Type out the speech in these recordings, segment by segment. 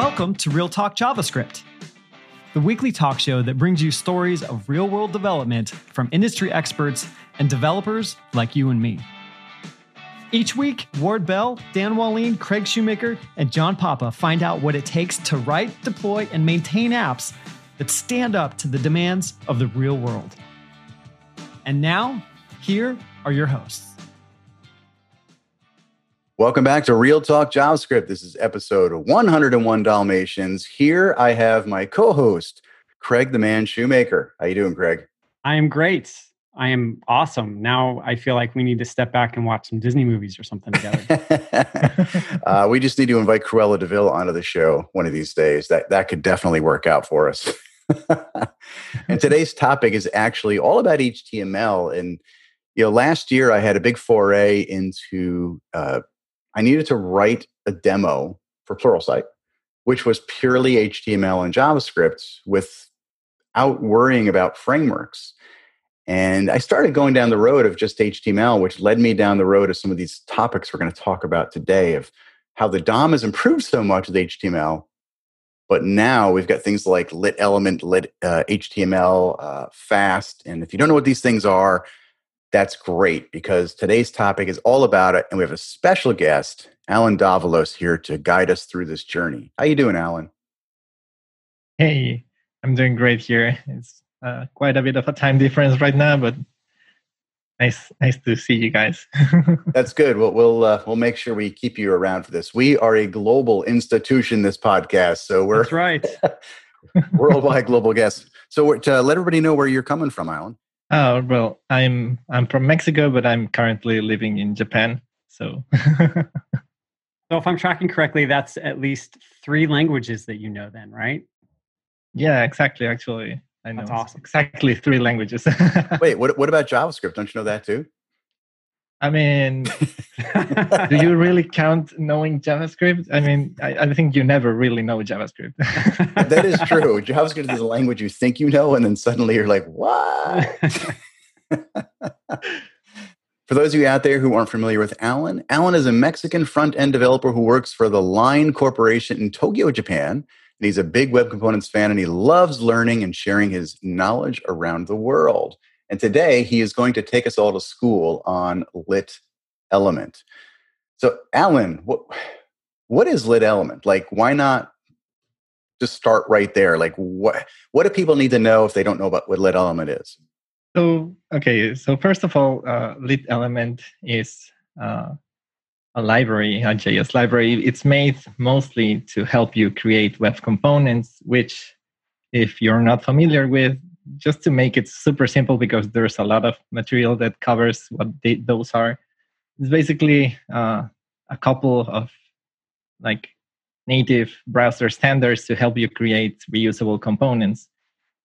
Welcome to Real Talk JavaScript, the weekly talk show that brings you stories of real world development from industry experts and developers like you and me. Each week, Ward Bell, Dan Wahlin, Craig Shoemaker, and John Papa find out what it takes to write, deploy, and maintain apps that stand up to the demands of the real world. And now, here are your hosts. Welcome back to Real Talk JavaScript. This is episode 101 Dalmatians. Here I have my co-host, Craig the Man Shoemaker. How you doing, Craig? I am great. I am awesome. Now I feel like we need to step back and watch some Disney movies or something together. uh, we just need to invite Cruella de Vil onto the show one of these days. That that could definitely work out for us. and today's topic is actually all about HTML. And you know, last year I had a big foray into uh, I needed to write a demo for Pluralsight, which was purely HTML and JavaScript without worrying about frameworks. And I started going down the road of just HTML, which led me down the road of some of these topics we're going to talk about today of how the DOM has improved so much with HTML. But now we've got things like lit element, lit uh, HTML, uh, fast. And if you don't know what these things are, that's great because today's topic is all about it, and we have a special guest, Alan Davalos, here to guide us through this journey. How you doing, Alan? Hey, I'm doing great here. It's uh, quite a bit of a time difference right now, but nice, nice to see you guys. That's good. We'll we'll uh, we'll make sure we keep you around for this. We are a global institution. This podcast, so we're That's right. worldwide global guests. So to let everybody know where you're coming from, Alan. Oh well, I'm I'm from Mexico, but I'm currently living in Japan. So, so if I'm tracking correctly, that's at least three languages that you know, then, right? Yeah, exactly. Actually, I know that's awesome. exactly three languages. Wait, what what about JavaScript? Don't you know that too? I mean, do you really count knowing JavaScript? I mean, I, I, think you never really know JavaScript. that is true. JavaScript is a language you think you know, and then suddenly you're like, what? for those of you out there who aren't familiar with Alan, Alan is a Mexican front end developer who works for the Line Corporation in Tokyo, Japan. And he's a big web components fan and he loves learning and sharing his knowledge around the world. And today he is going to take us all to school on lit element. So, Alan, what what is lit element? Like, why not just start right there? Like, what what do people need to know if they don't know about what lit element is? So, okay, so first of all, uh, lit element is uh, a library, a JS library. It's made mostly to help you create web components, which, if you're not familiar with, just to make it super simple because there's a lot of material that covers what they, those are. It's basically uh, a couple of like native browser standards to help you create reusable components.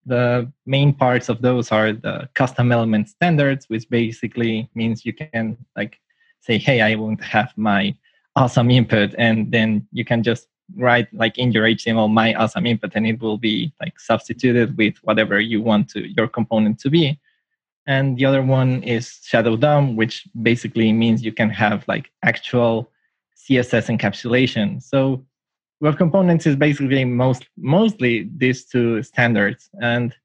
The main parts of those are the custom element standards which basically means you can like say hey i want to have my awesome input and then you can just write like in your HTML my awesome input and it will be like substituted with whatever you want to your component to be. And the other one is Shadow DOM, which basically means you can have like actual CSS encapsulation. So web components is basically most mostly these two standards. And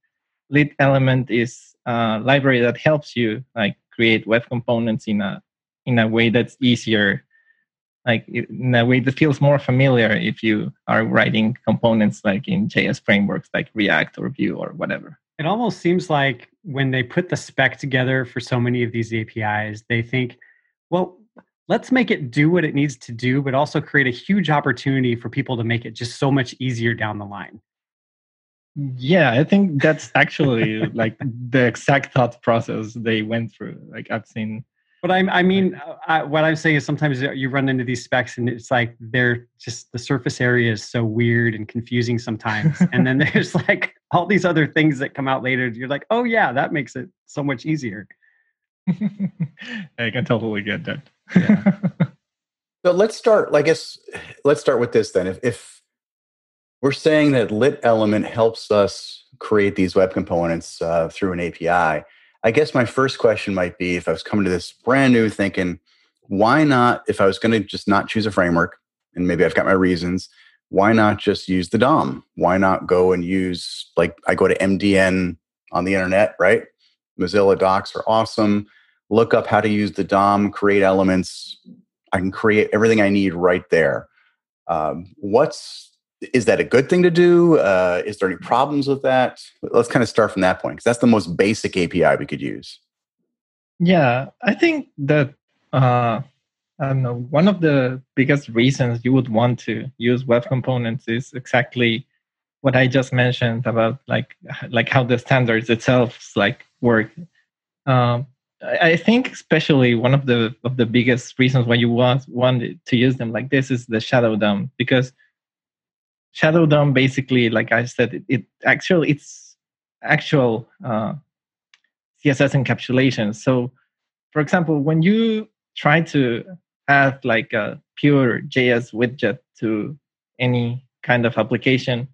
lit element is a library that helps you like create web components in a in a way that's easier like in a way that feels more familiar if you are writing components like in JS frameworks like React or Vue or whatever. It almost seems like when they put the spec together for so many of these APIs, they think, well, let's make it do what it needs to do, but also create a huge opportunity for people to make it just so much easier down the line. Yeah, I think that's actually like the exact thought process they went through. Like I've seen but I, I mean, uh, I, what I'm saying is sometimes you run into these specs and it's like they're just the surface area is so weird and confusing sometimes. and then there's like all these other things that come out later. You're like, oh yeah, that makes it so much easier. I can totally get that. Yeah. so let's start. I guess let's start with this then. If, if we're saying that lit element helps us create these web components uh, through an API I guess my first question might be if I was coming to this brand new thinking, why not, if I was going to just not choose a framework, and maybe I've got my reasons, why not just use the DOM? Why not go and use, like, I go to MDN on the internet, right? Mozilla docs are awesome. Look up how to use the DOM, create elements. I can create everything I need right there. Um, what's is that a good thing to do? Uh, is there any problems with that? Let's kind of start from that point because that's the most basic API we could use. Yeah, I think that uh, I don't know. One of the biggest reasons you would want to use web components is exactly what I just mentioned about like like how the standards itself like work. Um, I think especially one of the of the biggest reasons why you want want to use them like this is the shadow DOM because shadow DOM basically, like I said, it, it actually it's actual uh, CSS encapsulation. So, for example, when you try to add like a pure JS widget to any kind of application,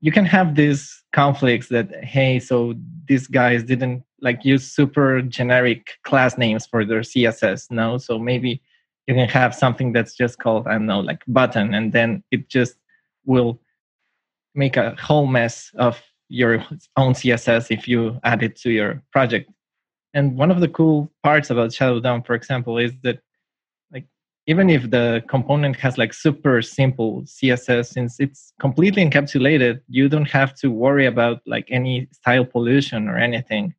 you can have these conflicts that, hey, so these guys didn't like use super generic class names for their CSS. No, so maybe you can have something that's just called, I don't know, like button, and then it just will make a whole mess of your own CSS if you add it to your project. And one of the cool parts about Shadow DOM, for example, is that like even if the component has like super simple css since it's completely encapsulated you don't have to worry about like any style pollution or anything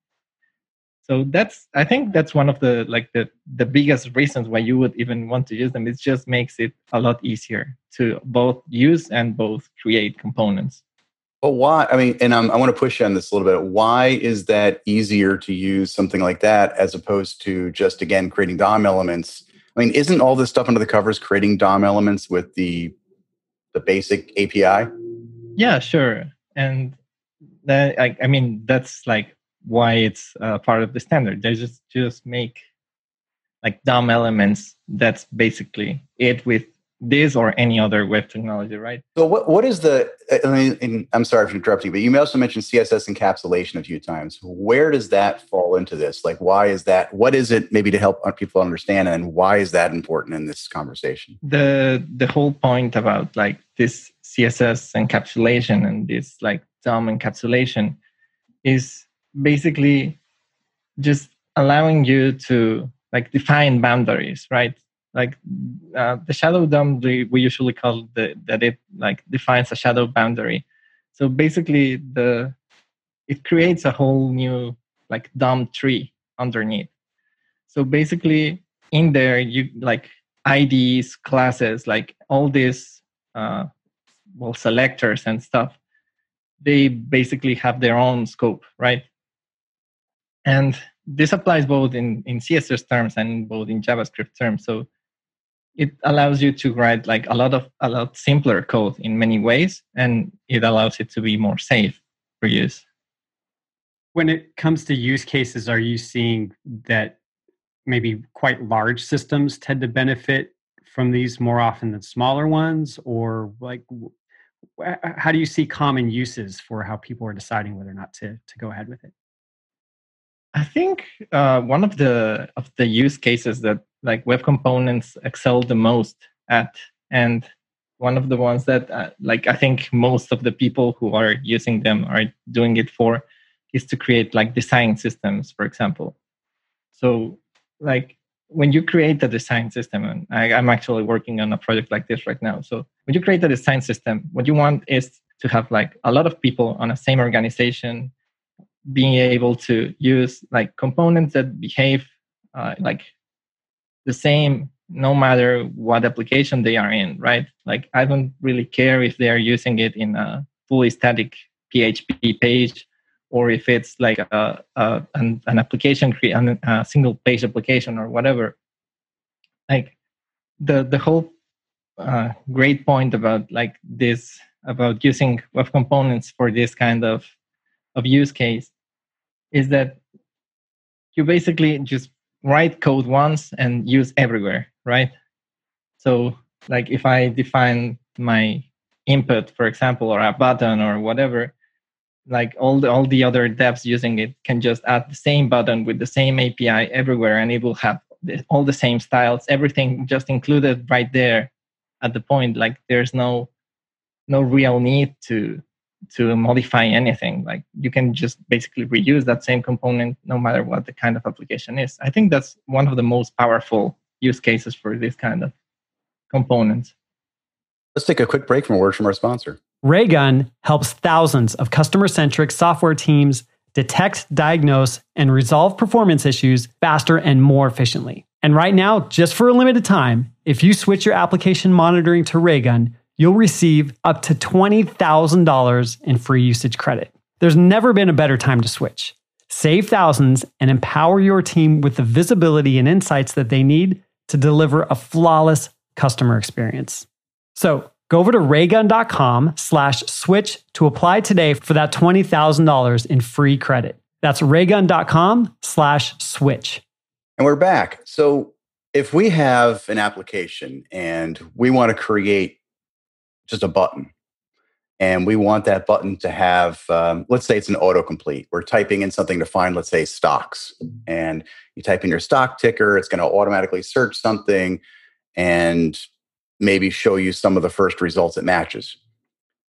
so that's i think that's one of the like the the biggest reasons why you would even want to use them it just makes it a lot easier to both use and both create components but why i mean and I'm, i want to push on this a little bit why is that easier to use something like that as opposed to just again creating dom elements I mean, isn't all this stuff under the covers creating DOM elements with the the basic API? Yeah, sure. And that I, I mean, that's like why it's uh, part of the standard. They just just make like DOM elements. That's basically it with this or any other web technology, right? So what what is the? I mean, I'm sorry for interrupting, but you also mentioned CSS encapsulation a few times. Where does that fall into this? Like, why is that? What is it? Maybe to help people understand, and why is that important in this conversation? The the whole point about like this CSS encapsulation and this like DOM encapsulation is basically just allowing you to like define boundaries, right? like uh, the shadow DOM we usually call the, that it like defines a shadow boundary. So basically the it creates a whole new like DOM tree underneath. So basically in there you like ids classes like all these uh, well selectors and stuff they basically have their own scope right and this applies both in, in css terms and both in javascript terms. So it allows you to write like a lot of a lot simpler code in many ways and it allows it to be more safe for use. When it comes to use cases are you seeing that maybe quite large systems tend to benefit from these more often than smaller ones? Or like how do you see common uses for how people are deciding whether or not to, to go ahead with it i think uh, one of the of the use cases that like web components excel the most at and one of the ones that uh, like i think most of the people who are using them are doing it for is to create like design systems for example. So like when you create a design system and I, i'm actually working on a project like this right now so when you create a design system what you want is to have like a lot of people on a same organization being able to use like components that behave uh, like the same no matter what application they are in, right? Like I don't really care if they are using it in a fully static PHP page or if it's like a, a an, an application, a single page application or whatever. Like the the whole uh, great point about like this about using web components for this kind of of use case is that you basically just write code once and use everywhere, right? So, like if I define my input, for example, or a button or whatever, like all the all the other devs using it can just add the same button with the same API everywhere, and it will have the, all the same styles, everything just included right there at the point. Like there's no no real need to to modify anything. Like you can just basically reuse that same component no matter what the kind of application is. I think that's one of the most powerful use cases for this kind of components. Let's take a quick break from a word from our sponsor. Raygun helps thousands of customer centric software teams detect, diagnose, and resolve performance issues faster and more efficiently. And right now, just for a limited time, if you switch your application monitoring to Raygun, you'll receive up to $20,000 in free usage credit. There's never been a better time to switch. Save thousands and empower your team with the visibility and insights that they need to deliver a flawless customer experience. So go over to raygun.com slash switch to apply today for that $20,000 in free credit. That's raygun.com slash switch. And we're back. So if we have an application and we want to create just a button, and we want that button to have, um, let's say it's an autocomplete. We're typing in something to find, let's say, stocks. And you type in your stock ticker, it's going to automatically search something and maybe show you some of the first results it matches.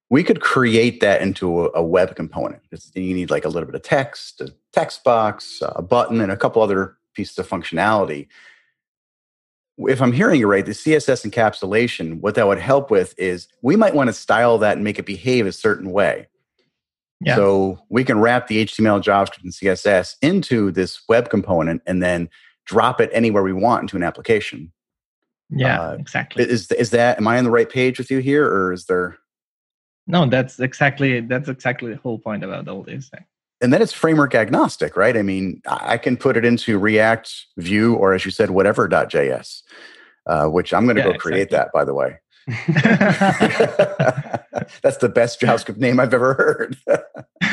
We could create that into a, a web component. You need like a little bit of text, a text box, a button, and a couple other pieces of functionality if I'm hearing you right, the CSS encapsulation, what that would help with is we might want to style that and make it behave a certain way. Yeah. So we can wrap the HTML, JavaScript, and CSS into this web component and then drop it anywhere we want into an application. Yeah, uh, exactly. Is is that am I on the right page with you here, or is there? No, that's exactly that's exactly the whole point about all this and then it's framework agnostic, right? I mean, I can put it into React, Vue, or as you said, whatever.js, uh, which I'm going to yeah, go create exactly. that, by the way. That's the best JavaScript name I've ever heard. but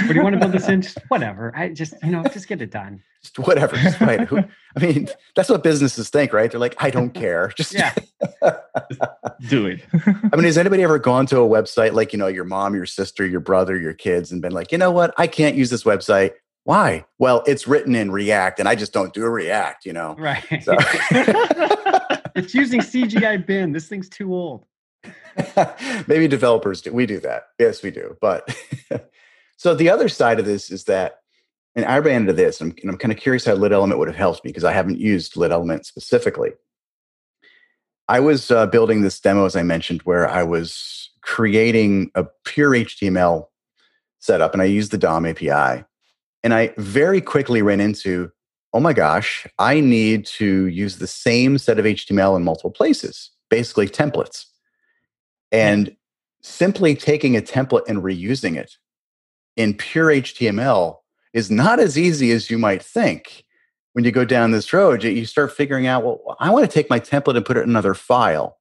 do you want to build this in? Just whatever. I just, you know, just get it done. Just whatever. Just write Who, I mean, that's what businesses think, right? They're like, I don't care. Just, yeah. do it. I mean, has anybody ever gone to a website like, you know, your mom, your sister, your brother, your kids, and been like, you know what? I can't use this website. Why? Well, it's written in React and I just don't do a React, you know? Right. So. it's using CGI bin. This thing's too old. Maybe developers do. We do that. Yes, we do. But so the other side of this is that, and I ran into this, and I'm, and I'm kind of curious how Lit Element would have helped me because I haven't used Lit Element specifically. I was uh, building this demo, as I mentioned, where I was creating a pure HTML setup, and I used the DOM API. And I very quickly ran into, oh my gosh, I need to use the same set of HTML in multiple places, basically templates. And simply taking a template and reusing it in pure HTML is not as easy as you might think. When you go down this road, you start figuring out, well, I want to take my template and put it in another file.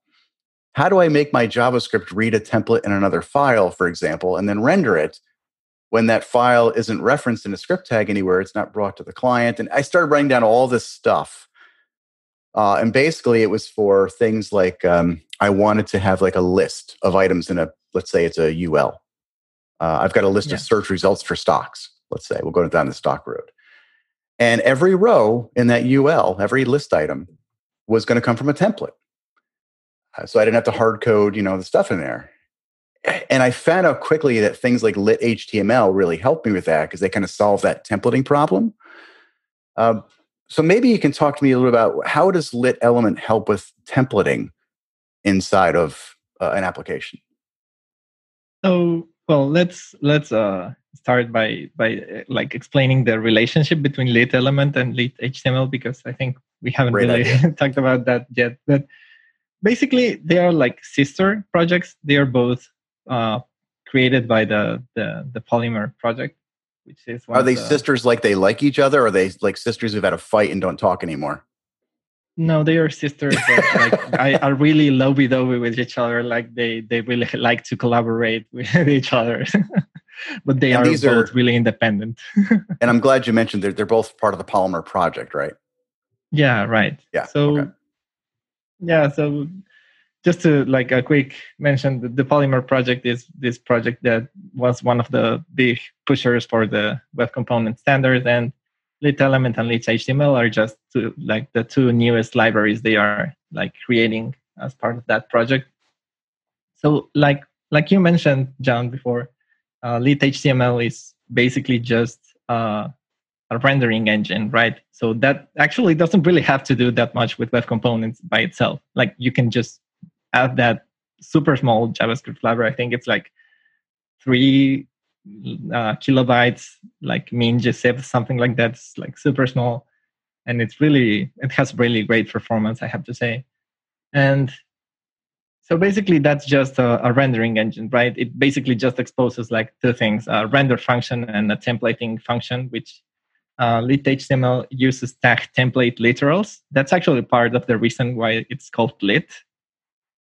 How do I make my JavaScript read a template in another file, for example, and then render it when that file isn't referenced in a script tag anywhere? It's not brought to the client. And I started writing down all this stuff. Uh, and basically, it was for things like um, I wanted to have like a list of items in a, let's say it's a UL. Uh, I've got a list yeah. of search results for stocks. Let's say we'll go down the stock road. And every row in that UL, every list item was going to come from a template. Uh, so I didn't have to hard code, you know, the stuff in there. And I found out quickly that things like lit HTML really helped me with that because they kind of solve that templating problem. Uh, so maybe you can talk to me a little about how does lit element help with templating inside of uh, an application? So, well, let's let's uh, start by by uh, like explaining the relationship between lit element and lit HTML because I think we haven't Great really talked about that yet. But basically, they are like sister projects. They are both uh, created by the, the the Polymer project, which is are they the, sisters like they like each other, or are they like sisters who've had a fight and don't talk anymore? No, they are sisters that like I are really lovey-dovey with each other. Like they they really like to collaborate with each other. but they and are both are, really independent. and I'm glad you mentioned they're they're both part of the Polymer project, right? Yeah, right. Yeah. So okay. yeah, so just to like a quick mention, the, Polymer project is this project that was one of the big pushers for the web component standard and lit element and lit html are just two, like the two newest libraries they are like creating as part of that project so like like you mentioned, John, before, uh, lit HTML is basically just uh, a rendering engine, right? So that actually doesn't really have to do that much with web components by itself. Like you can just add that super small JavaScript library. I think it's like three uh, kilobytes, like mean gzip, something like that. It's like super small, and it's really it has really great performance. I have to say, and so basically that's just a, a, rendering engine, right? It basically just exposes like two things: a render function and a templating function, which uh, lit HTML uses tag template literals. That's actually part of the reason why it's called lit.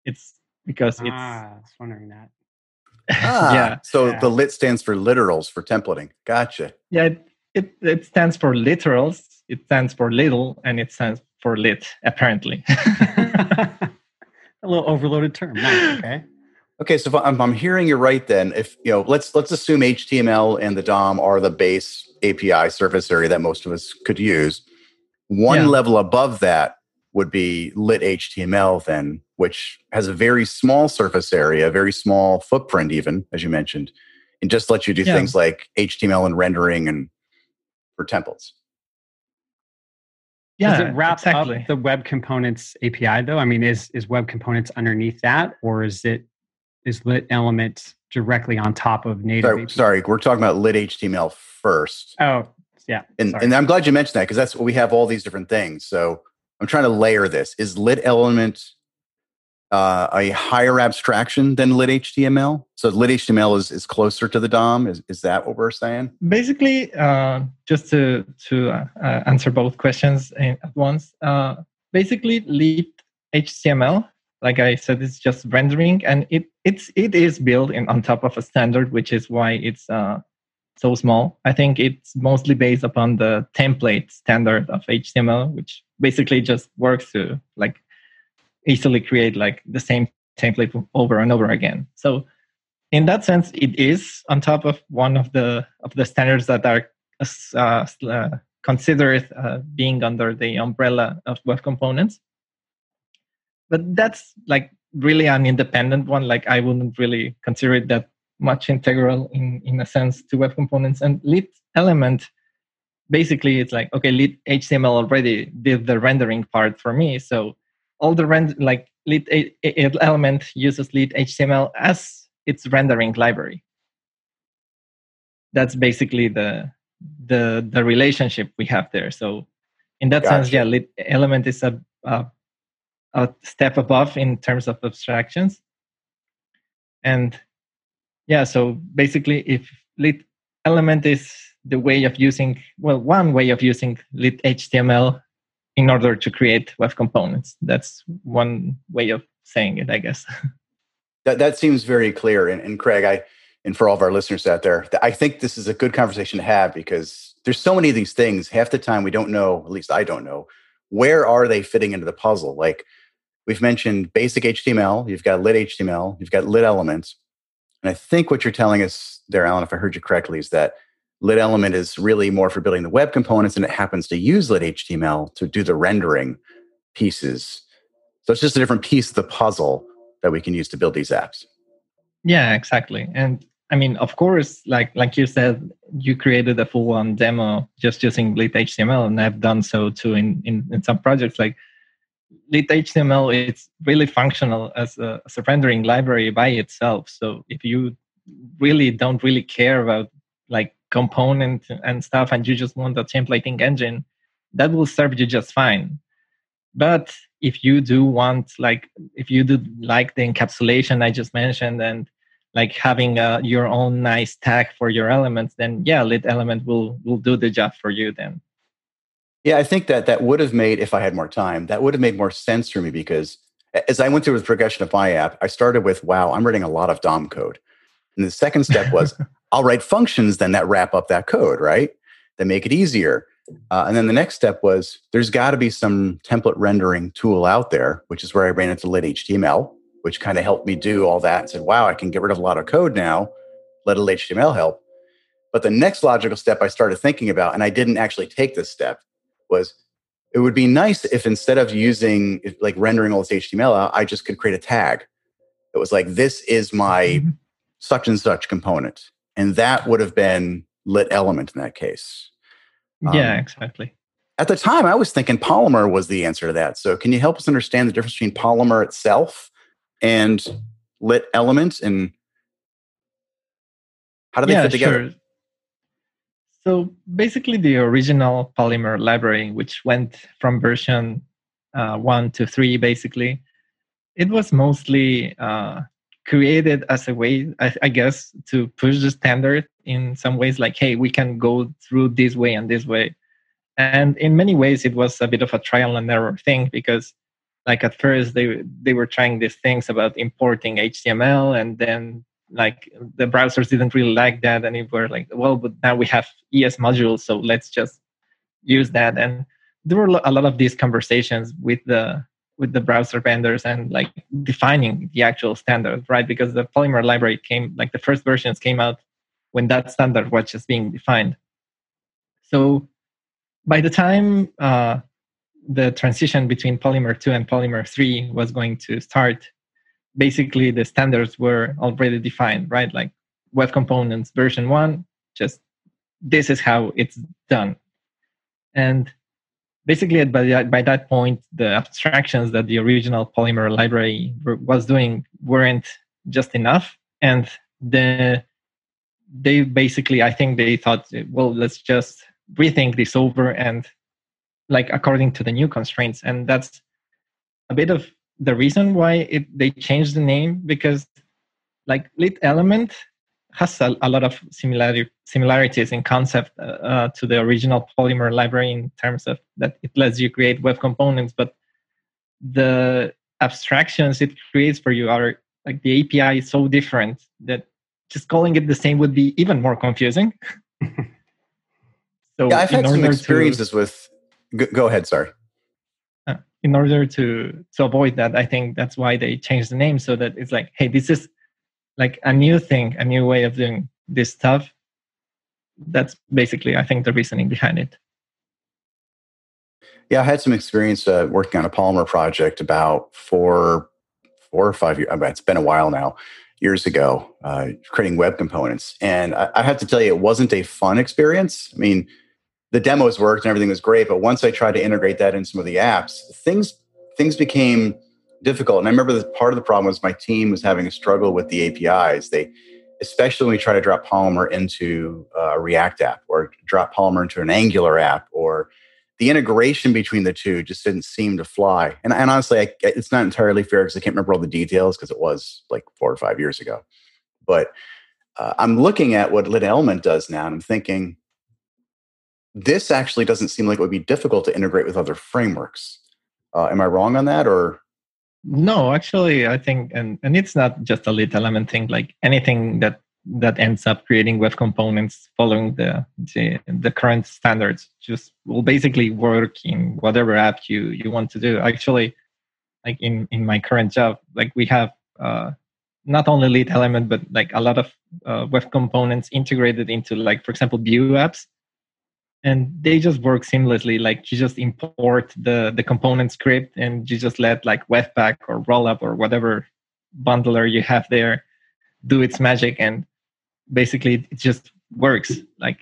It's because it's. Ah, I was wondering that. Ah, yeah. So Yeah. the lit stands for literals for templating. Gotcha. Yeah, it, it, it stands for literals, it stands for little, and it stands for lit, apparently. a little overloaded term. Nice. Okay. Okay, so if I'm, I'm hearing you right, then if you know, let's let's assume HTML and the DOM are the base API surface area that most of us could use. One Yeah. level above that would be lit HTML, then, which has a very small surface area, a very small footprint, even as you mentioned, and just lets you do Yeah. things like HTML and rendering and for templates. yeah, Does it wrap exactly. up the web components API though? I mean, is is web components underneath that, or is it is lit element directly on top of native? Sorry, API? sorry, we're talking about lit HTML first. Oh, yeah. And, sorry. and I'm glad you mentioned that because that's what we have all these different things. So I'm trying to layer this. Is lit element uh, a higher abstraction than lit HTML? So lit HTML is, is closer to the DOM. Is, is that what we're saying? Basically, uh, just to, to uh, uh, answer both questions at once, uh, basically, lit HTML, like I said, it's just rendering, and it it's it is built in on top of a standard, which is why it's uh, so small. I think it's mostly based upon the template standard of HTML, which basically just works to like easily create like the same template over and over again. So in that sense, it is on top of one of the of the standards that are uh, uh, considered uh, being under the umbrella of web components. But that's like really an independent one. Like I wouldn't really consider it that much integral in in a sense to web components. And lit element basically it's like okay lit html already did the rendering part for me. So all the rend like lit a- a- element uses lit html as its rendering library. That's basically the the the relationship we have there. So in that sense yeah lit element is a, a a step above in terms of abstractions. And yeah so basically if lit element is the way of using well one way of using lit html in order to create web components that's one way of saying it i guess That, that seems very clear. And, and Craig, I, and for all of our listeners out there, I think this is a good conversation to have because there's so many of these things. Half the time we don't know, at least I don't know, where are they fitting into the puzzle? Like we've mentioned basic HTML, you've got lit HTML, you've got lit elements. And I think what you're telling us there, Alan, if I heard you correctly, is that lit element is really more for building the web components and it happens to use lit HTML to do the rendering pieces. So it's just a different piece of the puzzle that we can use to build these apps. yeah exactly and i mean of course like like you said you created a full on demo just using lit html and i've done so too in in, in some projects like lit html it's really functional as a, as a rendering library by itself. So if you really don't really care about like component and stuff and you just want a templating engine that will serve you just fine. But if you do want like if you do like the encapsulation i just mentioned and like having uh, your own nice tag for your elements then yeah lit element will will do the job for you then Yeah, I think that that would have made, if I had more time, that would have made more sense for me because as I went through the progression of my app, I started with, wow, I'm writing a lot of DOM code. And the second step was, I'll write functions then that wrap up that code, right? That make it easier. Uh, and then the next step was, there's got to be some template rendering tool out there, which is where I ran into lit HTML, which kind of helped me do all that and said, wow, I can get rid of a lot of code now. Let lit HTML help. But the next logical step I started thinking about, and I didn't actually take this step, was it would be nice if instead of using like rendering all this HTML out, I just could create a tag. It was like, this is my mm-hmm. such and such component. And that would have been lit element in that case. Yeah, um, exactly. At the time, I was thinking Polymer was the answer to that. So, can you help us understand the difference between Polymer itself and lit element and how do they yeah, fit together? Sure. So basically, the original Polymer library, which went from version uh, one to three, basically, it was mostly uh, created as a way, I, I, guess, to push the standard in some ways. Like, hey, we can go through this way and this way. And in many ways, it was a bit of a trial and error thing because, like, at first they they were trying these things about importing HTML, and then like the browsers didn't really like that and it were like well but now we have es modules so let's just use that. And there were a lot of these conversations with the with the browser vendors and like defining the actual standard right? Because the polymer library came like the first versions came out when that standard was just being defined. So by the time uh, the transition between polymer 2 and polymer 3 was going to start basically the standards were already defined, right? Like web components version one, just this is how it's done. And basically by that, by that point, the abstractions that the original Polymer library was doing weren't just enough. And the they basically, I think they thought, well, let's just rethink this over and like according to the new constraints. And that's a bit of the reason why it they changed the name because like lit element has a, a lot of similarity, similarities in concept uh, uh, to the original polymer library in terms of that it lets you create web components but the abstractions it creates for you are like the api is so different that just calling it the same would be even more confusing. So yeah i've had some experiences to, with go, go ahead sorry in order to to avoid that i think that's why they changed the name so that it's like hey this is like a new thing a new way of doing this stuff. That's basically i think the reasoning behind it. Yeah i had some experience uh, working on a polymer project about four four or five years it's been a while now years ago uh, creating web components. And I, I have to tell you it wasn't a fun experience. I mean the demos worked and everything was great. But once I tried to integrate that in some of the apps, things things became difficult. And I remember that part of the problem was my team was having a struggle with the APIs. They, especially when we try to drop Polymer into a React app or drop Polymer into an Angular app, or the integration between the two just didn't seem to fly. And, and honestly, I, it's not entirely fair because I can't remember all the details because it was like four or five years ago. But uh, I'm looking at what Lit Element does now, and I'm thinking, this actually doesn't seem like it would be difficult to integrate with other frameworks. Uh, am I wrong on that, or? No, actually, I think, and and it's not just a lit element thing. Like anything that that ends up creating web components following the the, the current standards just will basically work in whatever app you you want to do. Actually, like in in my current job, like we have. Uh, not only lit element but like a lot of uh, web components integrated into like for example Vue apps and they just work seamlessly like you just import the the component script and you just let like webpack or rollup or whatever bundler you have there do its magic and basically it just works. Like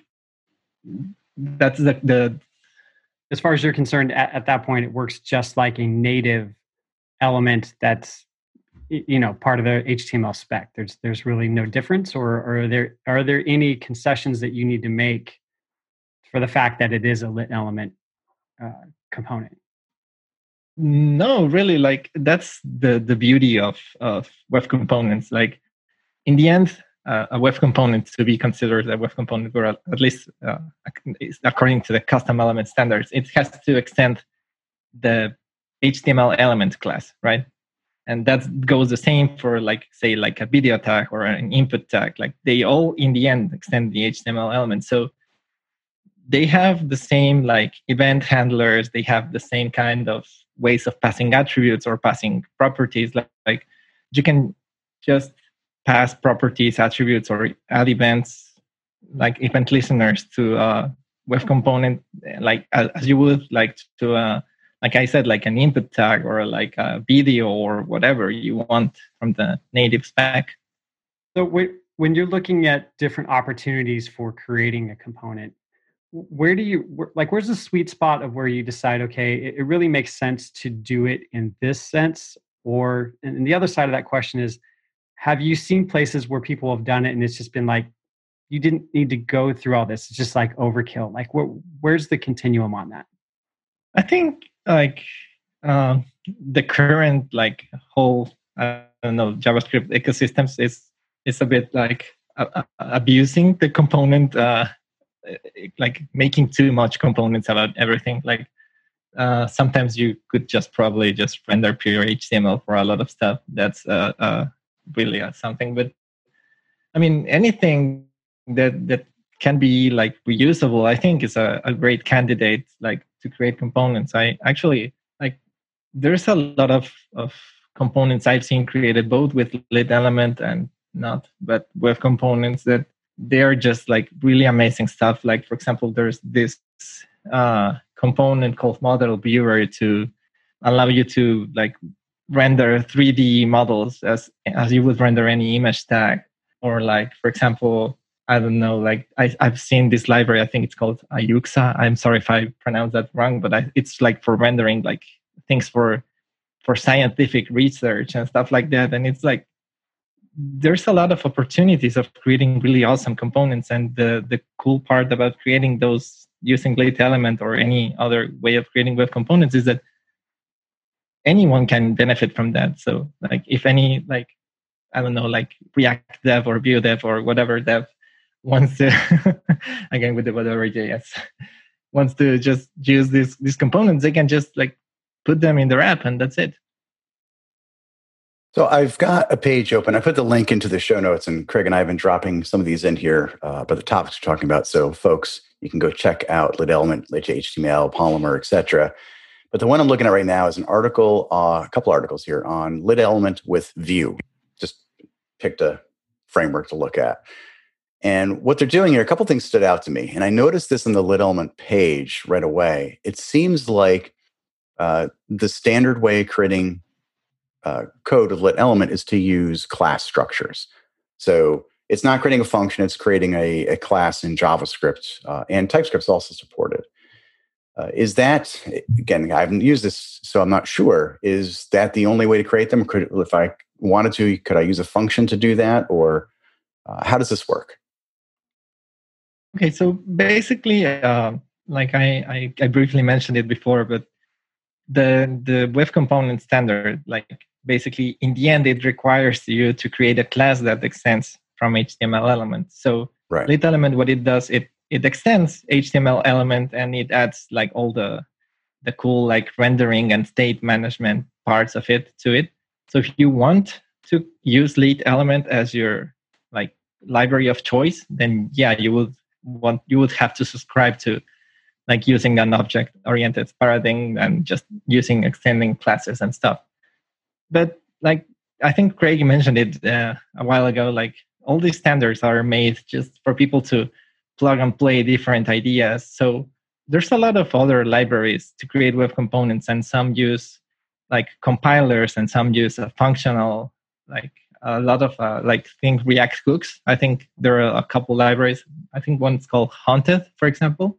that's the, the as far as you're concerned at, at that point it works just like a native element that's you know part of the html spec. There's there's really no difference or, or are there are there any concessions that you need to make for the fact that it is a lit element uh, component. No really like that's the the beauty of of web components. Like in the end uh, a web component to be considered a web component or at least uh, according to the custom element standards it has to extend the html element class right? And that goes the same for like say like a video tag or an input tag. Like they all in the end extend the html element. So they have the same like event handlers they have the same kind of ways of passing attributes or passing properties like, like you can just pass properties attributes or add events like event listeners to a web component like as, you would like to a like I said, like an input tag or like a video or whatever you want from the native spec. So when you're looking at different opportunities for creating a component, where do you like where's the sweet spot of where you decide okay it, really makes sense to do it in this sense? Or and the other side of that question is have you seen places where people have done it and it's just been like you didn't need to go through all this it's just like overkill? Like where, where's the continuum on that? I think like uh, the current like whole i don't know javascript ecosystems is is a bit like uh, abusing the component uh, like making too much components about everything. Like uh, sometimes you could just probably just render pure html for a lot of stuff. That's uh, uh, really uh, something. But i mean anything that that can be like reusable i think is a, a great candidate like to create components. I actually like there's a lot of of components i've seen created both with lit element and not but web components that they're just like really amazing stuff. Like for example, there's this uh, component called model viewer to allow you to like render 3D models as as you would render any image tag. Or like for example, I don't know, like I, I've seen this library. I think it's called Ayuxa. I'm sorry if I pronounce that wrong, but I, it's like for rendering like things for for scientific research and stuff like that. And it's like there's a lot of opportunities of creating really awesome components and the the cool part about creating those using lit element or any other way of creating web components is that anyone can benefit from that. So like if any like i don't know like react dev or vue dev or whatever dev wants to again with the whatever js wants to just use these these components they can just like put them in their app and that's it so I've got a page open. I put the link into the show notes, and Craig and I have been dropping some of these in here, uh, the topics we're talking about. So folks, you can go check out Lit Element, Lit HTML, Polymer, etc. But the one I'm looking at right now is an article, uh, a couple articles here on Lit Element with Vue. Just picked a framework to look at. And what they're doing here, a couple things stood out to me. And I noticed this in the Lit Element page right away. It seems like uh, the standard way of creating uh, code of lit element is to use class structures. So it's not creating a function, it's creating a, a class in JavaScript, uh, and TypeScript is also supported. Uh, is that, again, I haven't used this, so I'm not sure. Is that the only way to create them? Could, if I wanted to, could I use a function to do that? Or uh, how does this work? Okay, so basically, uh, like I, I, I briefly mentioned it before, but the the web component standard like basically in the end it requires you to create a class that extends from html element. So right. lit element what it does it it extends html element and it adds like all the the cool like rendering and state management parts of it to it. So if you want to use lit element as your like library of choice then yeah you would want you would have to subscribe to like using an object oriented paradigm and just using extending classes and stuff but like I think Craig mentioned it uh, a while ago. Like all these standards are made just for people to plug and play different ideas. So there's a lot of other libraries to create web components, and some use like compilers, and some use a functional like a lot of uh, like think React hooks. I think there are a couple libraries. I think one's called Haunted, for example.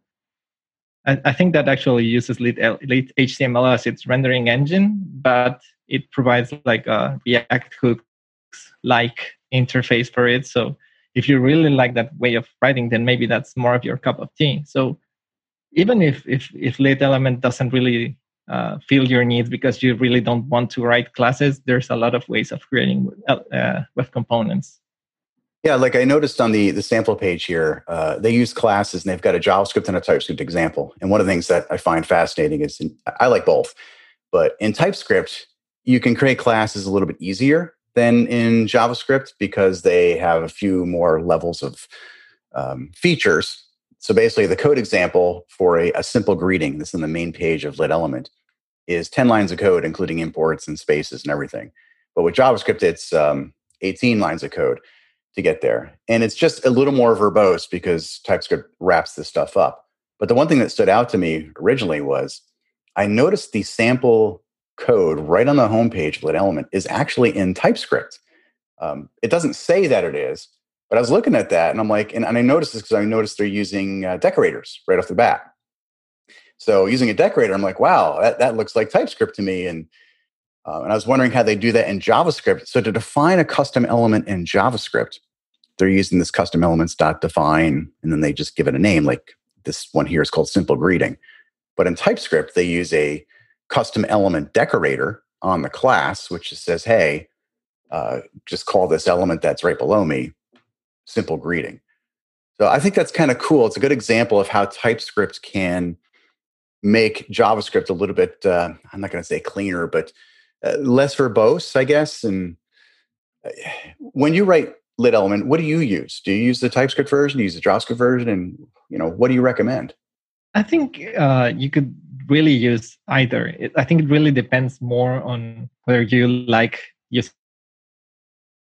I, think that actually uses lit HTML as its rendering engine, but it provides like a React hooks like interface for it. So if you really like that way of writing, then maybe that's more of your cup of tea. So even if if if lit element doesn't really uh, fill your needs because you really don't want to write classes, there's a lot of ways of creating uh, web components. Yeah, like I noticed on the the sample page here, uh, they use classes and they've got a JavaScript and a TypeScript example. And one of the things that I find fascinating is in, I like both, but in TypeScript, you can create classes a little bit easier than in JavaScript because they have a few more levels of um, features. So basically, the code example for a, a simple greeting, this is in the main page of Lit Element, is 10 lines of code, including imports and spaces and everything. But with JavaScript, it's um, 18 lines of code to get there. And it's just a little more verbose because TypeScript wraps this stuff up. But the one thing that stood out to me originally was I noticed the sample code right on the homepage of Lit Element is actually in TypeScript. Um, it doesn't say that it is, but I was looking at that and I'm like, and, and I noticed this because I noticed they're using uh, decorators right off the bat. So using a decorator, I'm like, wow, that, that looks like TypeScript to me. And uh, and I was wondering how they do that in JavaScript. So to define a custom element in JavaScript, they're using this custom elements dot define, and then they just give it a name. Like this one here is called simple greeting. But in TypeScript, they use a custom element decorator on the class, which says, hey, uh, just call this element that's right below me simple greeting. So I think that's kind of cool. It's a good example of how TypeScript can make JavaScript a little bit, uh, I'm not going to say cleaner, but uh, less verbose, I guess. And uh, when you write lit element, what do you use? Do you use the TypeScript version? Do you use the JavaScript version? And, you know, what do you recommend? I think uh, you could really use either. It, I think it really depends more on whether you like using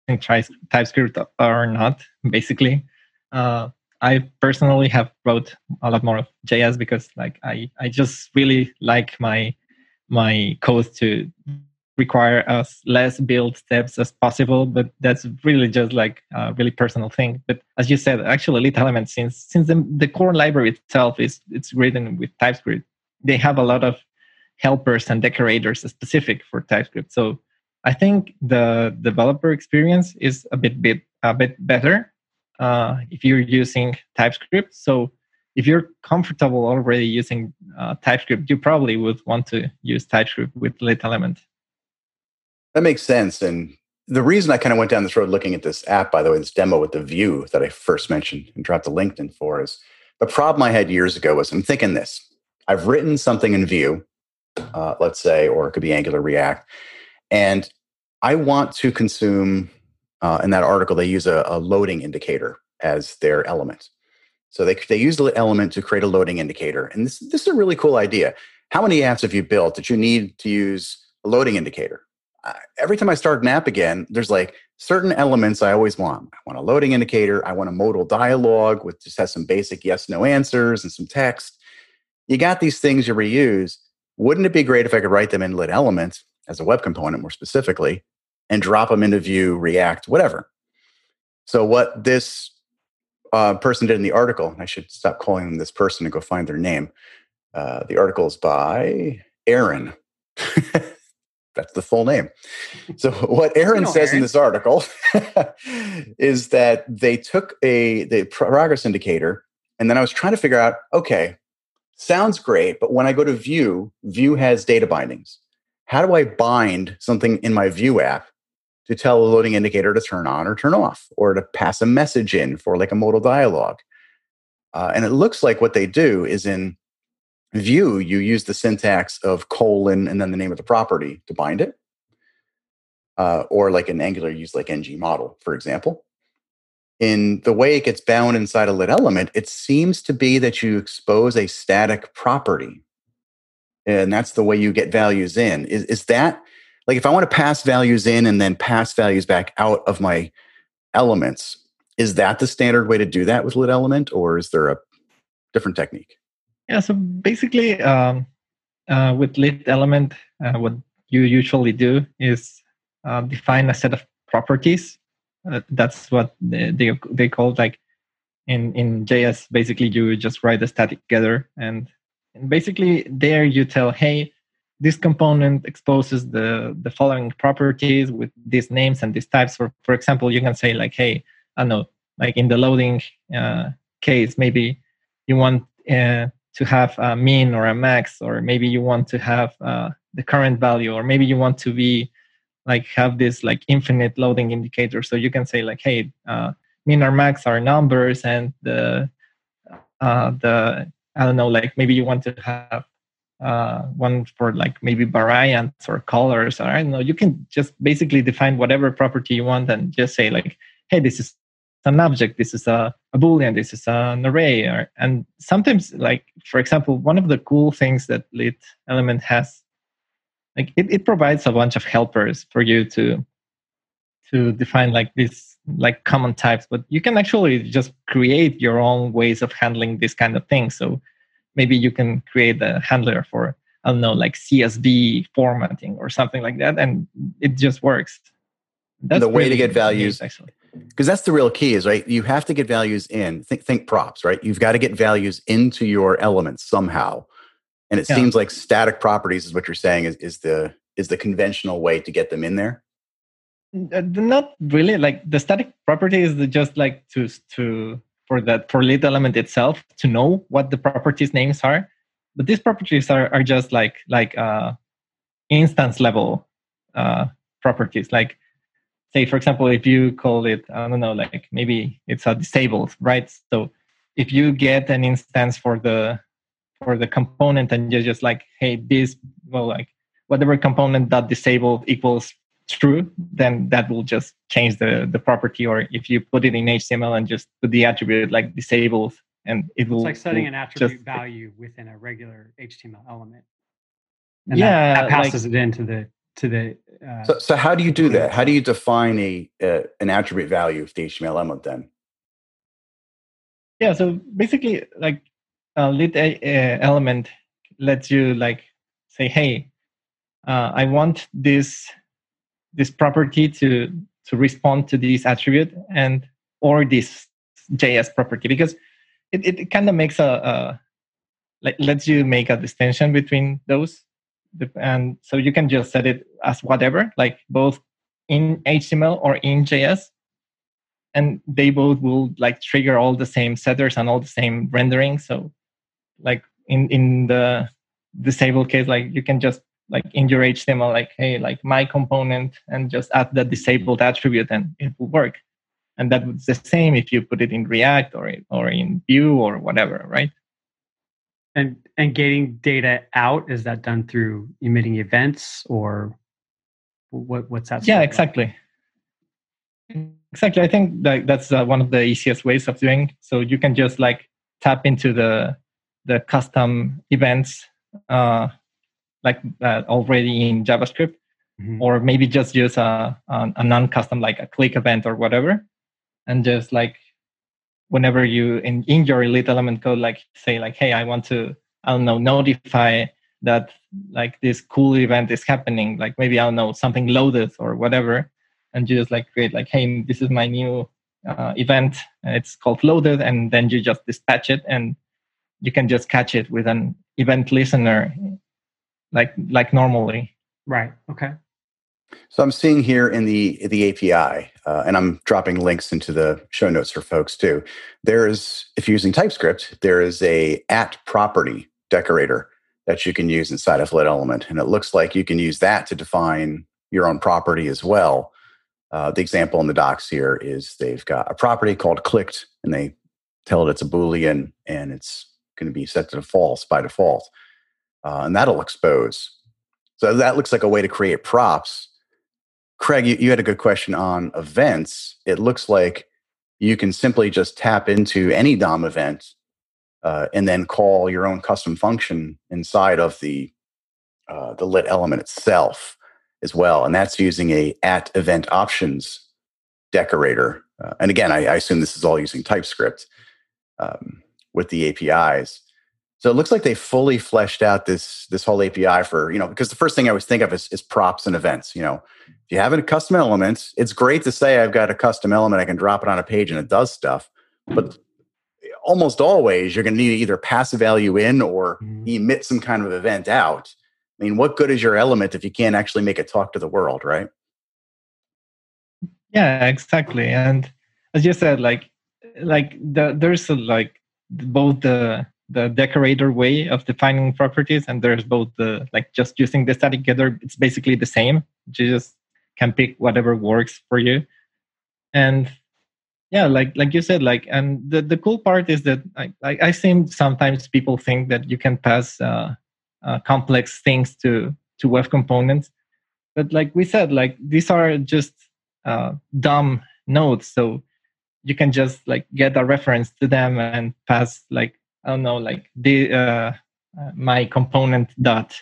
TypeScript or not. Basically, uh, I personally have wrote a lot more of JS because, like, I I just really like my my code to require as less build steps as possible but that's really just like a really personal thing but as you said actually lit element since since the, the core library itself is it's written with typescript they have a lot of helpers and decorators specific for TypeScript. So I think the developer experience is a bit bit a bit better uh, if you're using TypeScript. So if you're comfortable already using uh, TypeScript, you probably would want to use TypeScript with Lit Element. That makes sense. And the reason I kind of went down this road looking at this app, by the way, this demo with the Vue that I first mentioned and dropped a LinkedIn for is the problem I had years ago was I'm thinking this I've written something in Vue, uh, let's say, or it could be Angular React, and I want to consume. Uh, in that article, they use a, a, loading indicator as their element. So they they use the element to create a loading indicator, and this this is a really cool idea. How many apps have you built that you need to use a loading indicator? Uh, every time I start an app again, there's like certain elements I always want. I want a loading indicator. I want a modal dialog with just has some basic yes no answers and some text you got these things you reuse. Wouldn't it be great if I could write them in lit elements as a web component more specifically and drop them into Vue, React, whatever? So, what this uh, person did in the article, I should stop calling them this person and go find their name. Uh, the article is by Aaron. That's the full name. So, what Aaron says Aaron. in this article is that they took a the progress indicator, and then I was trying to figure out okay, sounds great, but when I go to Vue, Vue has data bindings. How do I bind something in my Vue app to tell a loading indicator to turn on or turn off, or to pass a message in for like a modal dialog? Uh, and it looks like what they do is in Vue, you use the syntax of colon and then the name of the property to bind it. Uh, or like in Angular, use like ng model, for example in the way it gets bound inside a lit element, it seems to be that you expose a static property. And that's the way you get values in. Is, is that like if I want to pass values in and then pass values back out of my elements, is that the standard way to do that with lit element or is there a different technique? Yeah, so basically um, uh, with lit element, uh, what you usually do is uh, define a set of properties uh, that's what they, they call like in in JS. Basically, you just write a static getter, and, and basically there you tell, hey, this component exposes the the following properties with these names and these types. For for example, you can say like, hey, I know, like in the loading uh, case, maybe you want uh, to have a min or a max, or maybe you want to have uh, the current value, or maybe you want to be like have this like infinite loading indicator. So you can say like hey uh, min or max are numbers and the uh, the i don't know like maybe you want to have uh, one for like maybe variants or colors. Or i don't know. You can just basically define whatever property you want and just say like hey this is an object. This is a, a boolean. This is an array. Or, and sometimes like for example one of the cool things that lit element has like it, it provides a bunch of helpers for you to to define like these like common types but you can actually just create your own ways of handling this kind of thing so maybe you can create a handler for I don't know, like CSV formatting or something like that, and it just works. That's the way to get values, actually, because that's the real key. Is right. You have to get values in. Think, think props, right? You've got to get values into your elements somehow, and it yeah. seems like static properties is what you're saying is, is the is the conventional way to get them in there. Uh, not really. Like the static property is just like to to for that for lit element itself to know what the properties names are but these properties are, are just like like uh, instance level uh, properties like say for example if you call it i don't know like maybe it's a disabled right so if you get an instance for the for the component and you're just like hey this well like whatever component that disabled equals true then that will just change the the property or if you put it in html and just put the attribute like disabled and it will. It's like setting an attribute just, value within a regular HTML element. And yeah, that, that passes like, it into the to the. Uh, so, so how do you do that? How do you define a uh, an attribute value of the HTML element then? Yeah, so basically, like a lit a, a element lets you like say, "Hey, uh, I want this this property to to respond to this attribute and or this JS property," because it, it, it kind of makes a, a like lets you make a distinction between those and so you can just set it as whatever like both in html or in js and they both will like trigger all the same setters and all the same rendering so like in in the disabled case like you can just like in your html like hey like my component and just add the disabled attribute and it will work. And that was the same if you put it in react or or in vue or whatever right? And and getting data out is that done through emitting events or what what's that yeah exactly like? exactly. I think that that's uh, one of the easiest ways of doing. So you can just like tap into the the custom events uh like uh, already in javascript mm-hmm. or maybe just use a, a, a non-custom like a click event or whatever and just like whenever you in, in your lit element code like say like hey i want to i don't know notify that like this cool event is happening like maybe i don't know something loaded or whatever and you just like create like hey this is my new uh, event and it's called loaded and then you just dispatch it and you can just catch it with an event listener like like normally right okay so I'm seeing here in the the API, uh, and I'm dropping links into the show notes for folks too. There is, if you're using TypeScript, there is a at property decorator that you can use inside of lit element, and it looks like you can use that to define your own property as well. Uh, the example in the docs here is they've got a property called clicked, and they tell it it's a boolean and it's going to be set to false by default, uh, and that'll expose. So that looks like a way to create props Craig, you, you had a good question on events. It looks like you can simply just tap into any DOM event uh, and then call your own custom function inside of the uh, the lit element itself as well, and that's using a at event options decorator. Uh, and again, I, I, assume this is all using TypeScript um, with the APIs. So it looks like they fully fleshed out this this whole API for you know because the first thing I always think of is, is props and events. You know, if you have a custom element, it's great to say I've got a custom element, I can drop it on a page and it does stuff. But almost always you're going to need to either pass a value in or mm-hmm. emit some kind of event out. I mean, what good is your element if you can't actually make it talk to the world, right? Yeah, exactly. And as you said, like like the, there's a, like both the the decorator way of defining properties and there's both the like just using the static getter it's basically the same. You just can pick whatever works for you. And yeah like like you said like and the, the cool part is that i i, I see sometimes people think that you can pass uh, uh, complex things to to web components. But like we said like these are just uh, DOM nodes. So you can just like get a reference to them and pass like I don't know, like the uh, uh, my component dot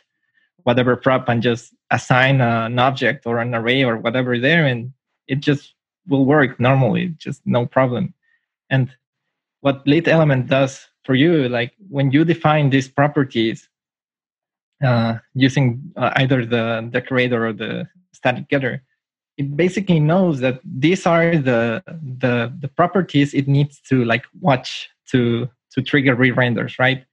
whatever prop and just assign an object or an array or whatever there, and it just will work normally, just no problem. And what lit element does for you, like when you define these properties, uh, using uh, either the decorator or the static getter, it basically knows that these are the the the properties it needs to like watch to to trigger re-renders, right?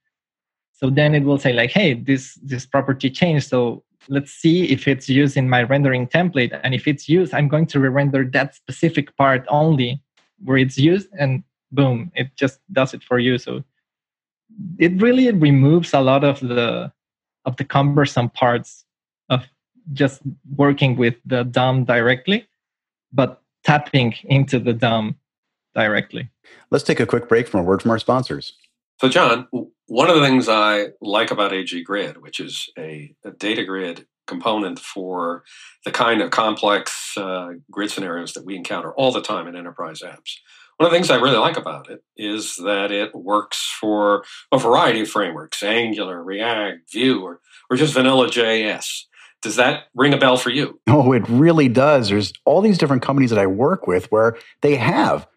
So then it will say like, hey, this this property changed. So let's see if it's used in my rendering template. And if it's used, I'm going to re-render that specific part only where it's used, and boom, it just does it for you. So it really removes a lot of the of the cumbersome parts just working with the DOM directly, but tapping into the DOM directly. Let's take a quick break from a word from our sponsors. So, John, one of the things I like about AG Grid, which is a, a data grid component for the kind of complex uh, grid scenarios that we encounter all the time in enterprise apps. One of the things I really like about it is that it works for a variety of frameworks Angular, React, Vue, or, or just vanilla JS. Does that ring a bell for you? Oh, it really does. There's all these different companies that I work with where they have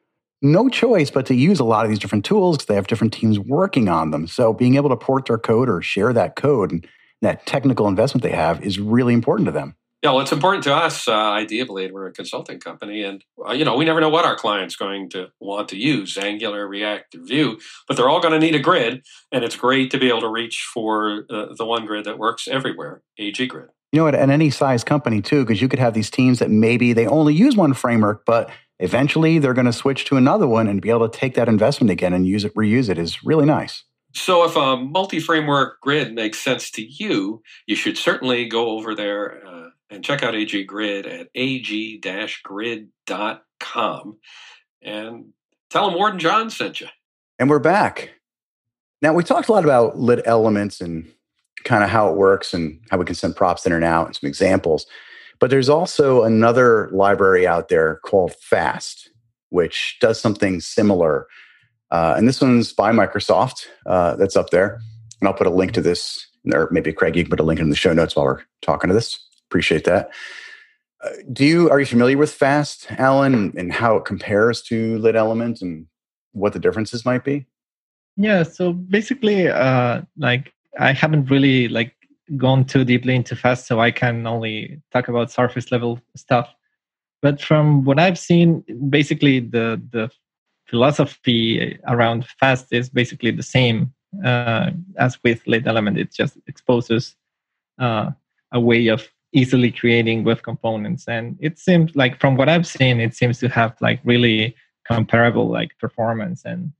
no choice but to use a lot of these different tools because they have different teams working on them. So being able to port their code or share that code and that technical investment they have is really important to them. Yeah, well, it's important to us. Uh, Blade, we're a consulting company, and uh, you know we never know what our client's going to want to use: Angular, React, Vue. But they're all going to need a grid, and it's great to be able to reach for uh, the one grid that works everywhere: AG Grid. You know, at, at any size company too, because you could have these teams that maybe they only use one framework, but eventually they're going to switch to another one and be able to take that investment again and use it, reuse it is really nice. So, if a multi framework grid makes sense to you, you should certainly go over there uh, and check out AG Grid at ag grid.com and tell them Ward and John sent you. And we're back. Now, we talked a lot about lit elements and kind of how it works and how we can send props in and out and some examples. But there's also another library out there called FAST, which does something similar uh, and this one's by Microsoft. Uh, that's up there. And I'll put a link to this, or maybe Craig, you can put a link in the show notes while we're talking to this. Appreciate that. Uh, do you are you familiar with Fast, Alan, and how it compares to Lit Element and what the differences might be? Yeah. So basically, uh, like I haven't really like gone too deeply into Fast, so I can only talk about surface level stuff. But from what I've seen, basically the the philosophy around fast is basically the same uh, as with lit element it just exposes uh, a way of easily creating web components and it seems like from what i've seen it seems to have like really comparable like performance and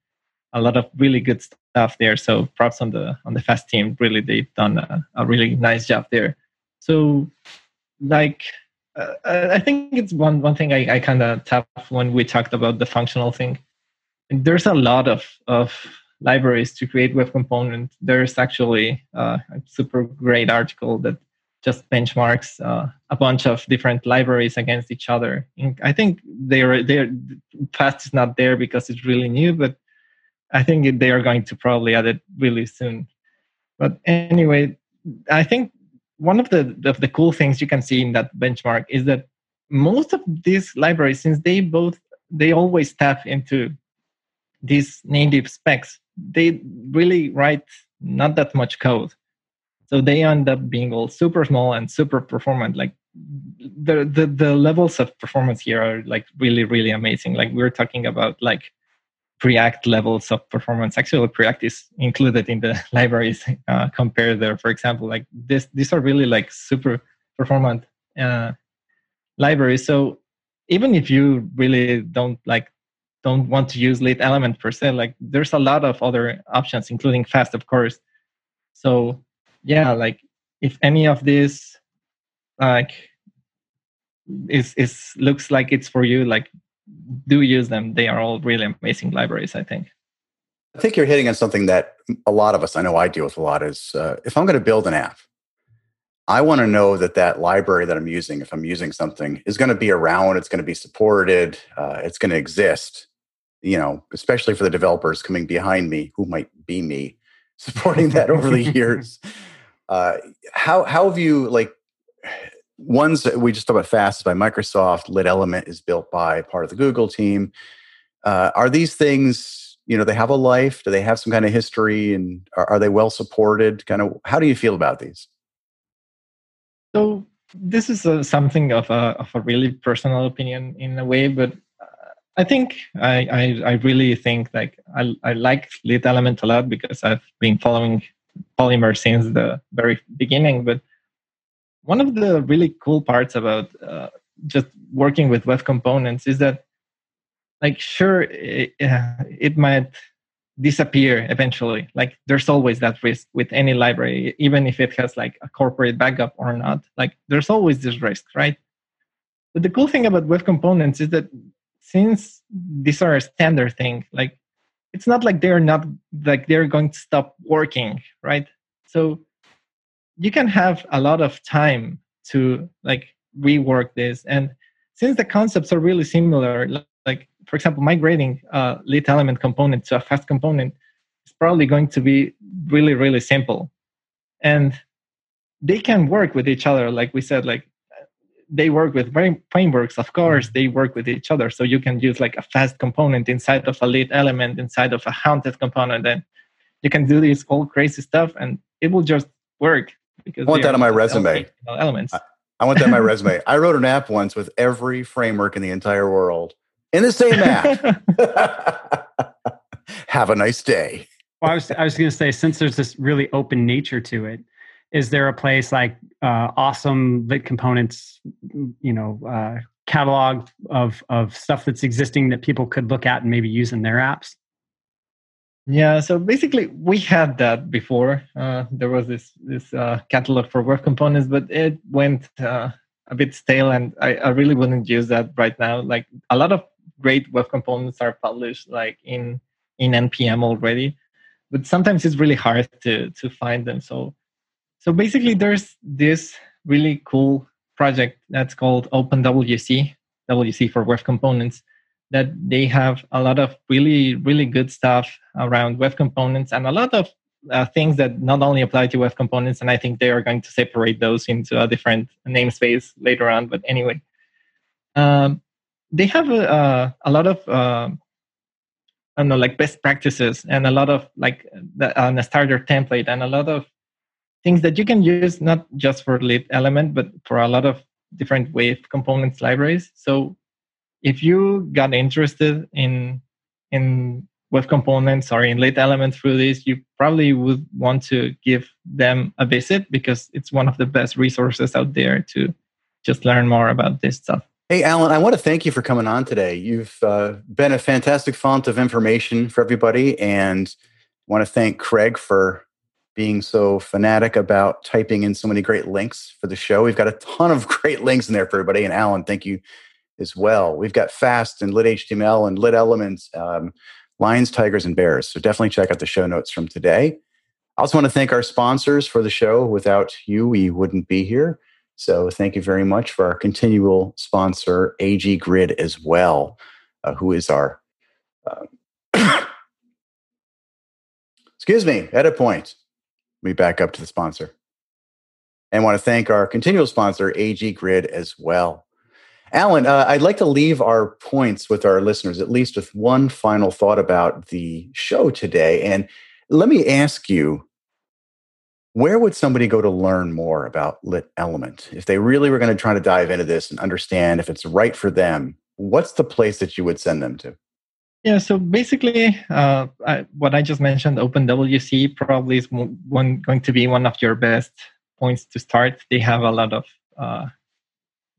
a lot of really good stuff there so props on the on the fast team really they've done a, a really nice job there so like uh, i think it's one one thing i, I kind of tap when we talked about the functional thing there's a lot of, of libraries to create web components. There's actually uh, a super great article that just benchmarks uh, a bunch of different libraries against each other. I think they're they're fast is not there because it's really new, but I think they are going to probably add it really soon. But anyway, I think one of the of the cool things you can see in that benchmark is that most of these libraries, since they both they always tap into these native specs, they really write not that much code. So they end up being all super small and super performant. Like the, the the levels of performance here are like really, really amazing. Like we're talking about like Preact levels of performance. Actually, Preact is included in the libraries uh, compared there. For example, like this, these are really like super performant uh, libraries. So even if you really don't like don't want to use lit element per se like there's a lot of other options including fast of course so yeah like if any of this like is is looks like it's for you like do use them they are all really amazing libraries i think i think you're hitting on something that a lot of us i know i deal with a lot is uh, if i'm going to build an app I want to know that that library that I'm using, if I'm using something, is going to be around. It's going to be supported. Uh, it's going to exist you know, especially for the developers coming behind me, who might be me, supporting that over the years. Uh, how how have you like ones that we just talked about fast is by Microsoft, Lit Element is built by part of the Google team. Uh, are these things, you know, they have a life? Do they have some kind of history and are, are they well supported? Kind of how do you feel about these? So this is a, something of a of a really personal opinion in a way, but uh, I think I, I, I really think like I I like lit element a lot because I've been following Polymer since the very beginning. But one of the really cool parts about uh, just working with web components is that like sure it, uh, it might disappear eventually. Like there's always that risk with any library even if it has like a corporate backup or not. Like there's always this risk right? But the cool thing about web components is that since these are a standard thing like it's not like they're not like they're going to stop working right? So you can have a lot of time to like rework this. And since the concepts are really similar like for example migrating a lit element component to a fast component is probably going to be really really simple. And they can work with each other like we said like they work with frameworks of course they work with each other. So you can use like a fast component inside of a lit element inside of a haunted component and you can do this all crazy stuff and it will just work because i want that on my resume. elements. I, I want that on my resume. I wrote an app once with every framework in the entire world in the same app. Have a nice day. Well i was, I was going to say since there's this really open nature to it is there a place like uh, awesome lit components you know uh, catalog of of stuff that's existing that people could look at and maybe use in their apps yeah so basically we had that before. Uh, there was this this uh, catalog for web components but it went uh, a bit stale and I, I really wouldn't use that right now. Like a lot of great web components are published like in in npm already but sometimes it's really hard to to find them. So so basically, there's this really cool project that's called OpenWC, WC for Web Components, that they have a lot of really, really good stuff around web components and a lot of uh, things that not only apply to web components. And I think they are going to separate those into a different namespace later on. But anyway, um, they have a, a lot of uh, I don't know, like best practices and a lot of like the, a starter template and a lot of things that you can use not just for lit element but for a lot of different web components libraries so if you got interested in in web components or in lit elements through this you probably would want to give them a visit because it's one of the best resources out there to just learn more about this stuff Hey, Alan, I want to thank you for coming on today. You've uh, been a fantastic font of information for everybody, and I want to thank Craig for being so fanatic about typing in so many great links for the show. We've got a ton of great links in there for everybody. And Alan, thank you as well. We've got Fast and Lit HTML and Lit Elements, um, Lions, Tigers, and Bears. So definitely check out the show notes from today. I also want to thank our sponsors for the show. Without you, we wouldn't be here. So thank you very much for our continual sponsor, AG Grid, as well, uh, who is our, uh, excuse me, at a point me back up to the sponsor. And want to thank our continual sponsor, AG Grid, as well. Alan, uh, I'd like to leave our points with our listeners, at least with one final thought about the show today. And let me ask you where would somebody go to learn more about Lit Element? If they really were going to try to dive into this and understand if it's right for them, what's the place that you would send them to? Yeah, so basically, uh, I, what I just mentioned, OpenWC probably is one going to be one of your best points to start. They have a lot of uh,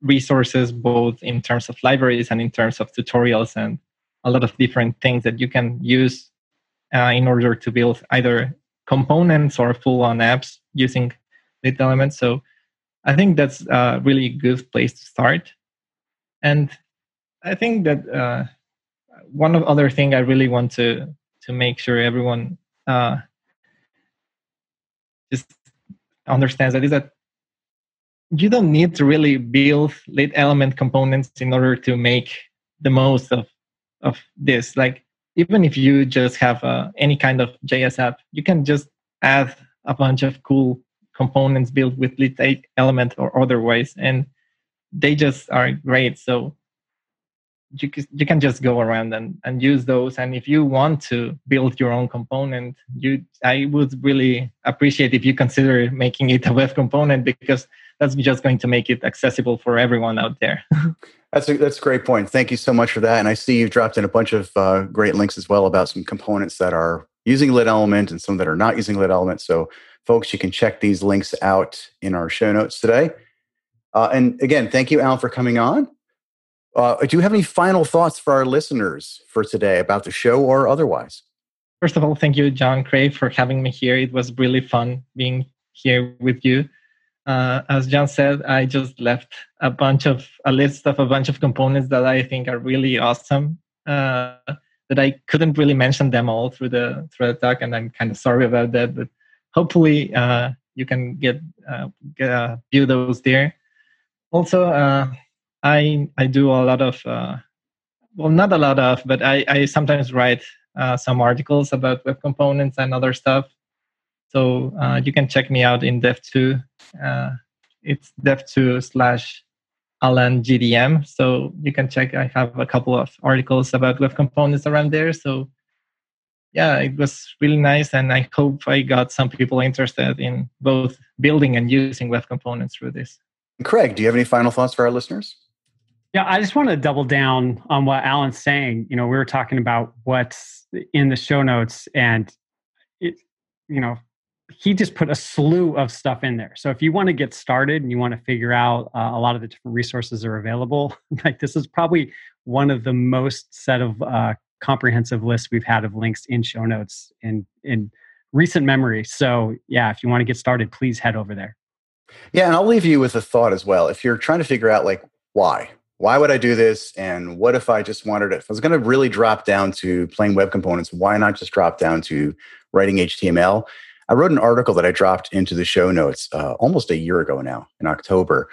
resources, both in terms of libraries and in terms of tutorials, and a lot of different things that you can use uh, in order to build either components or full-on apps using Lit Elements. So I think that's a really good place to start. And I think that uh, one other thing I really want to to make sure everyone uh, just understands that is that you don't need to really build lit element components in order to make the most of of this. Like even if you just have uh, any kind of JS app, you can just add a bunch of cool components built with lit element or otherwise, and they just are great. So you, you can just go around and, and use those and if you want to build your own component you i would really appreciate if you consider making it a web component because that's just going to make it accessible for everyone out there. that's a, that's a great point. Thank you so much for that. And I see you've dropped in a bunch of uh, great links as well about some components that are using lit element and some that are not using lit element. So folks, you can check these links out in our show notes today. Uh, and again, thank you, Alan, for coming on. Uh, do you have any final thoughts for our listeners for today about the show or otherwise? First of all, thank you, John Craig, for having me here. It was really fun being here with you. Uh, as John said, I just left a bunch of a list of a bunch of components that I think are really awesome. Uh, that I couldn't really mention them all through the through the talk, and I'm kind of sorry about that. But hopefully, uh, you can get, uh, get uh, view those there. Also, uh, I I do a lot of well, not a lot of, but I I sometimes write some articles about web components and other stuff. So you can check me out in Dev.to uh, it's dev.to slash Alan GDM. So you can check. I have a couple of articles about web components around there. So yeah, it was really nice. And I hope I got some people interested in both building and using web components through this. Craig, do you have any final thoughts for our listeners? Yeah, I just want to double down on what Alan's saying. You know, we were talking about what's in the show notes, and it, you know, he just put a slew of stuff in there. So if you want to get started and you want to figure out uh, a lot of the different resources are available, like this is probably one of the most set of uh, comprehensive lists we've had of links in show notes in in recent memory. So yeah, if you want to get started, please head over there. Yeah, and I'll leave you with a thought as well. If you're trying to figure out like why, why would I do this, and what if I just wanted it? If I was going to really drop down to plain web components, why not just drop down to writing HTML? I wrote an article that I dropped into the show notes uh, almost a year ago now in October.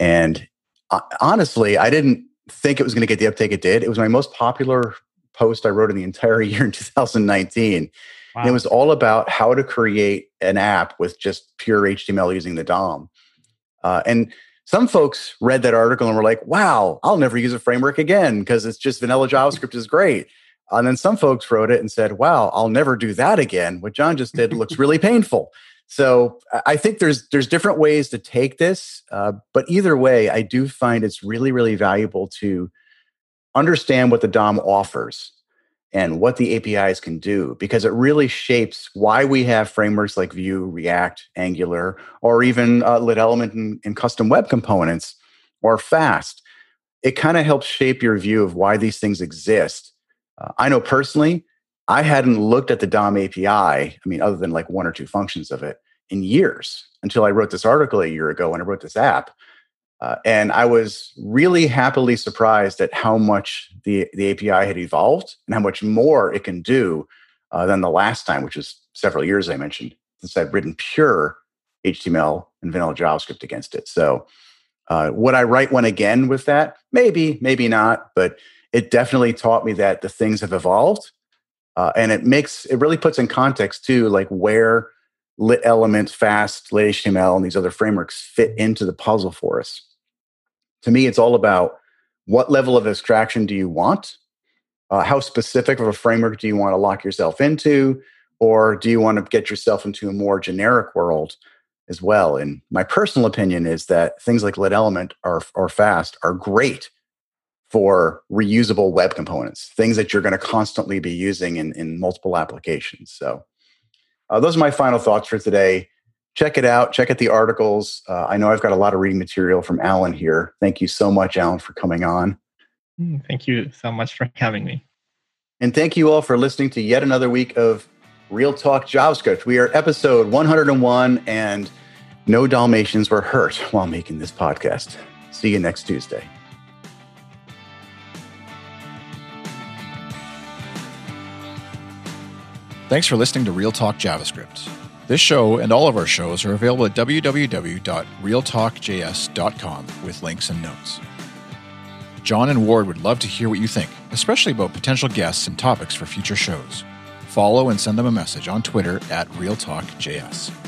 And uh, honestly, I didn't think it was going to get the uptake it did. It was my most popular post I wrote in the entire year in 2019. Wow. And it was all about how to create an app with just pure HTML using the DOM. Uh, and some folks read that article and were like, wow, I'll never use a framework again because it's just vanilla JavaScript is great. And then some folks wrote it and said, wow, I'll never do that again. What John just did looks really painful. So I think there's there's different ways to take this, uh, but either way, I do find it's really really valuable to understand what the DOM offers and what the APIs can do because it really shapes why we have frameworks like Vue, React, Angular, or even uh, Lit Element and, and custom web components or Fast. It kind of helps shape your view of why these things exist uh, I know personally, I hadn't looked at the DOM API, I mean, other than like one or two functions of it in years until I wrote this article a year ago when I wrote this app. Uh, and I was really happily surprised at how much the, the API had evolved and how much more it can do uh, than the last time, which was several years I mentioned, since I've written pure HTML and vanilla JavaScript against it. So, uh, would I write one again with that? Maybe, maybe not. But it definitely taught me that the things have evolved. Uh, and it makes it really puts in context too, like where lit elements, fast, lit HTML, and these other frameworks fit into the puzzle for us. To me, it's all about what level of abstraction do you want? Uh, how specific of a framework do you want to lock yourself into? Or do you want to get yourself into a more generic world as well? And my personal opinion is that things like lit element or, or fast are great for reusable web components, things that you're going to constantly be using in, in multiple applications. So, uh, those are my final thoughts for today. Check it out. Check out the articles. Uh, I know I've got a lot of reading material from Alan here. Thank you so much, Alan, for coming on. Mm, thank you so much for having me. And thank you all for listening to yet another week of Real Talk JavaScript. We are episode 101, and no Dalmatians were hurt while making this podcast. See you next Tuesday. Thanks for listening to Real Talk JavaScript. This show and all of our shows are available at www.realtalkjs.com with links and notes. John and Ward would love to hear what you think, especially about potential guests and topics for future shows. Follow and send them a message on Twitter at RealTalkJS.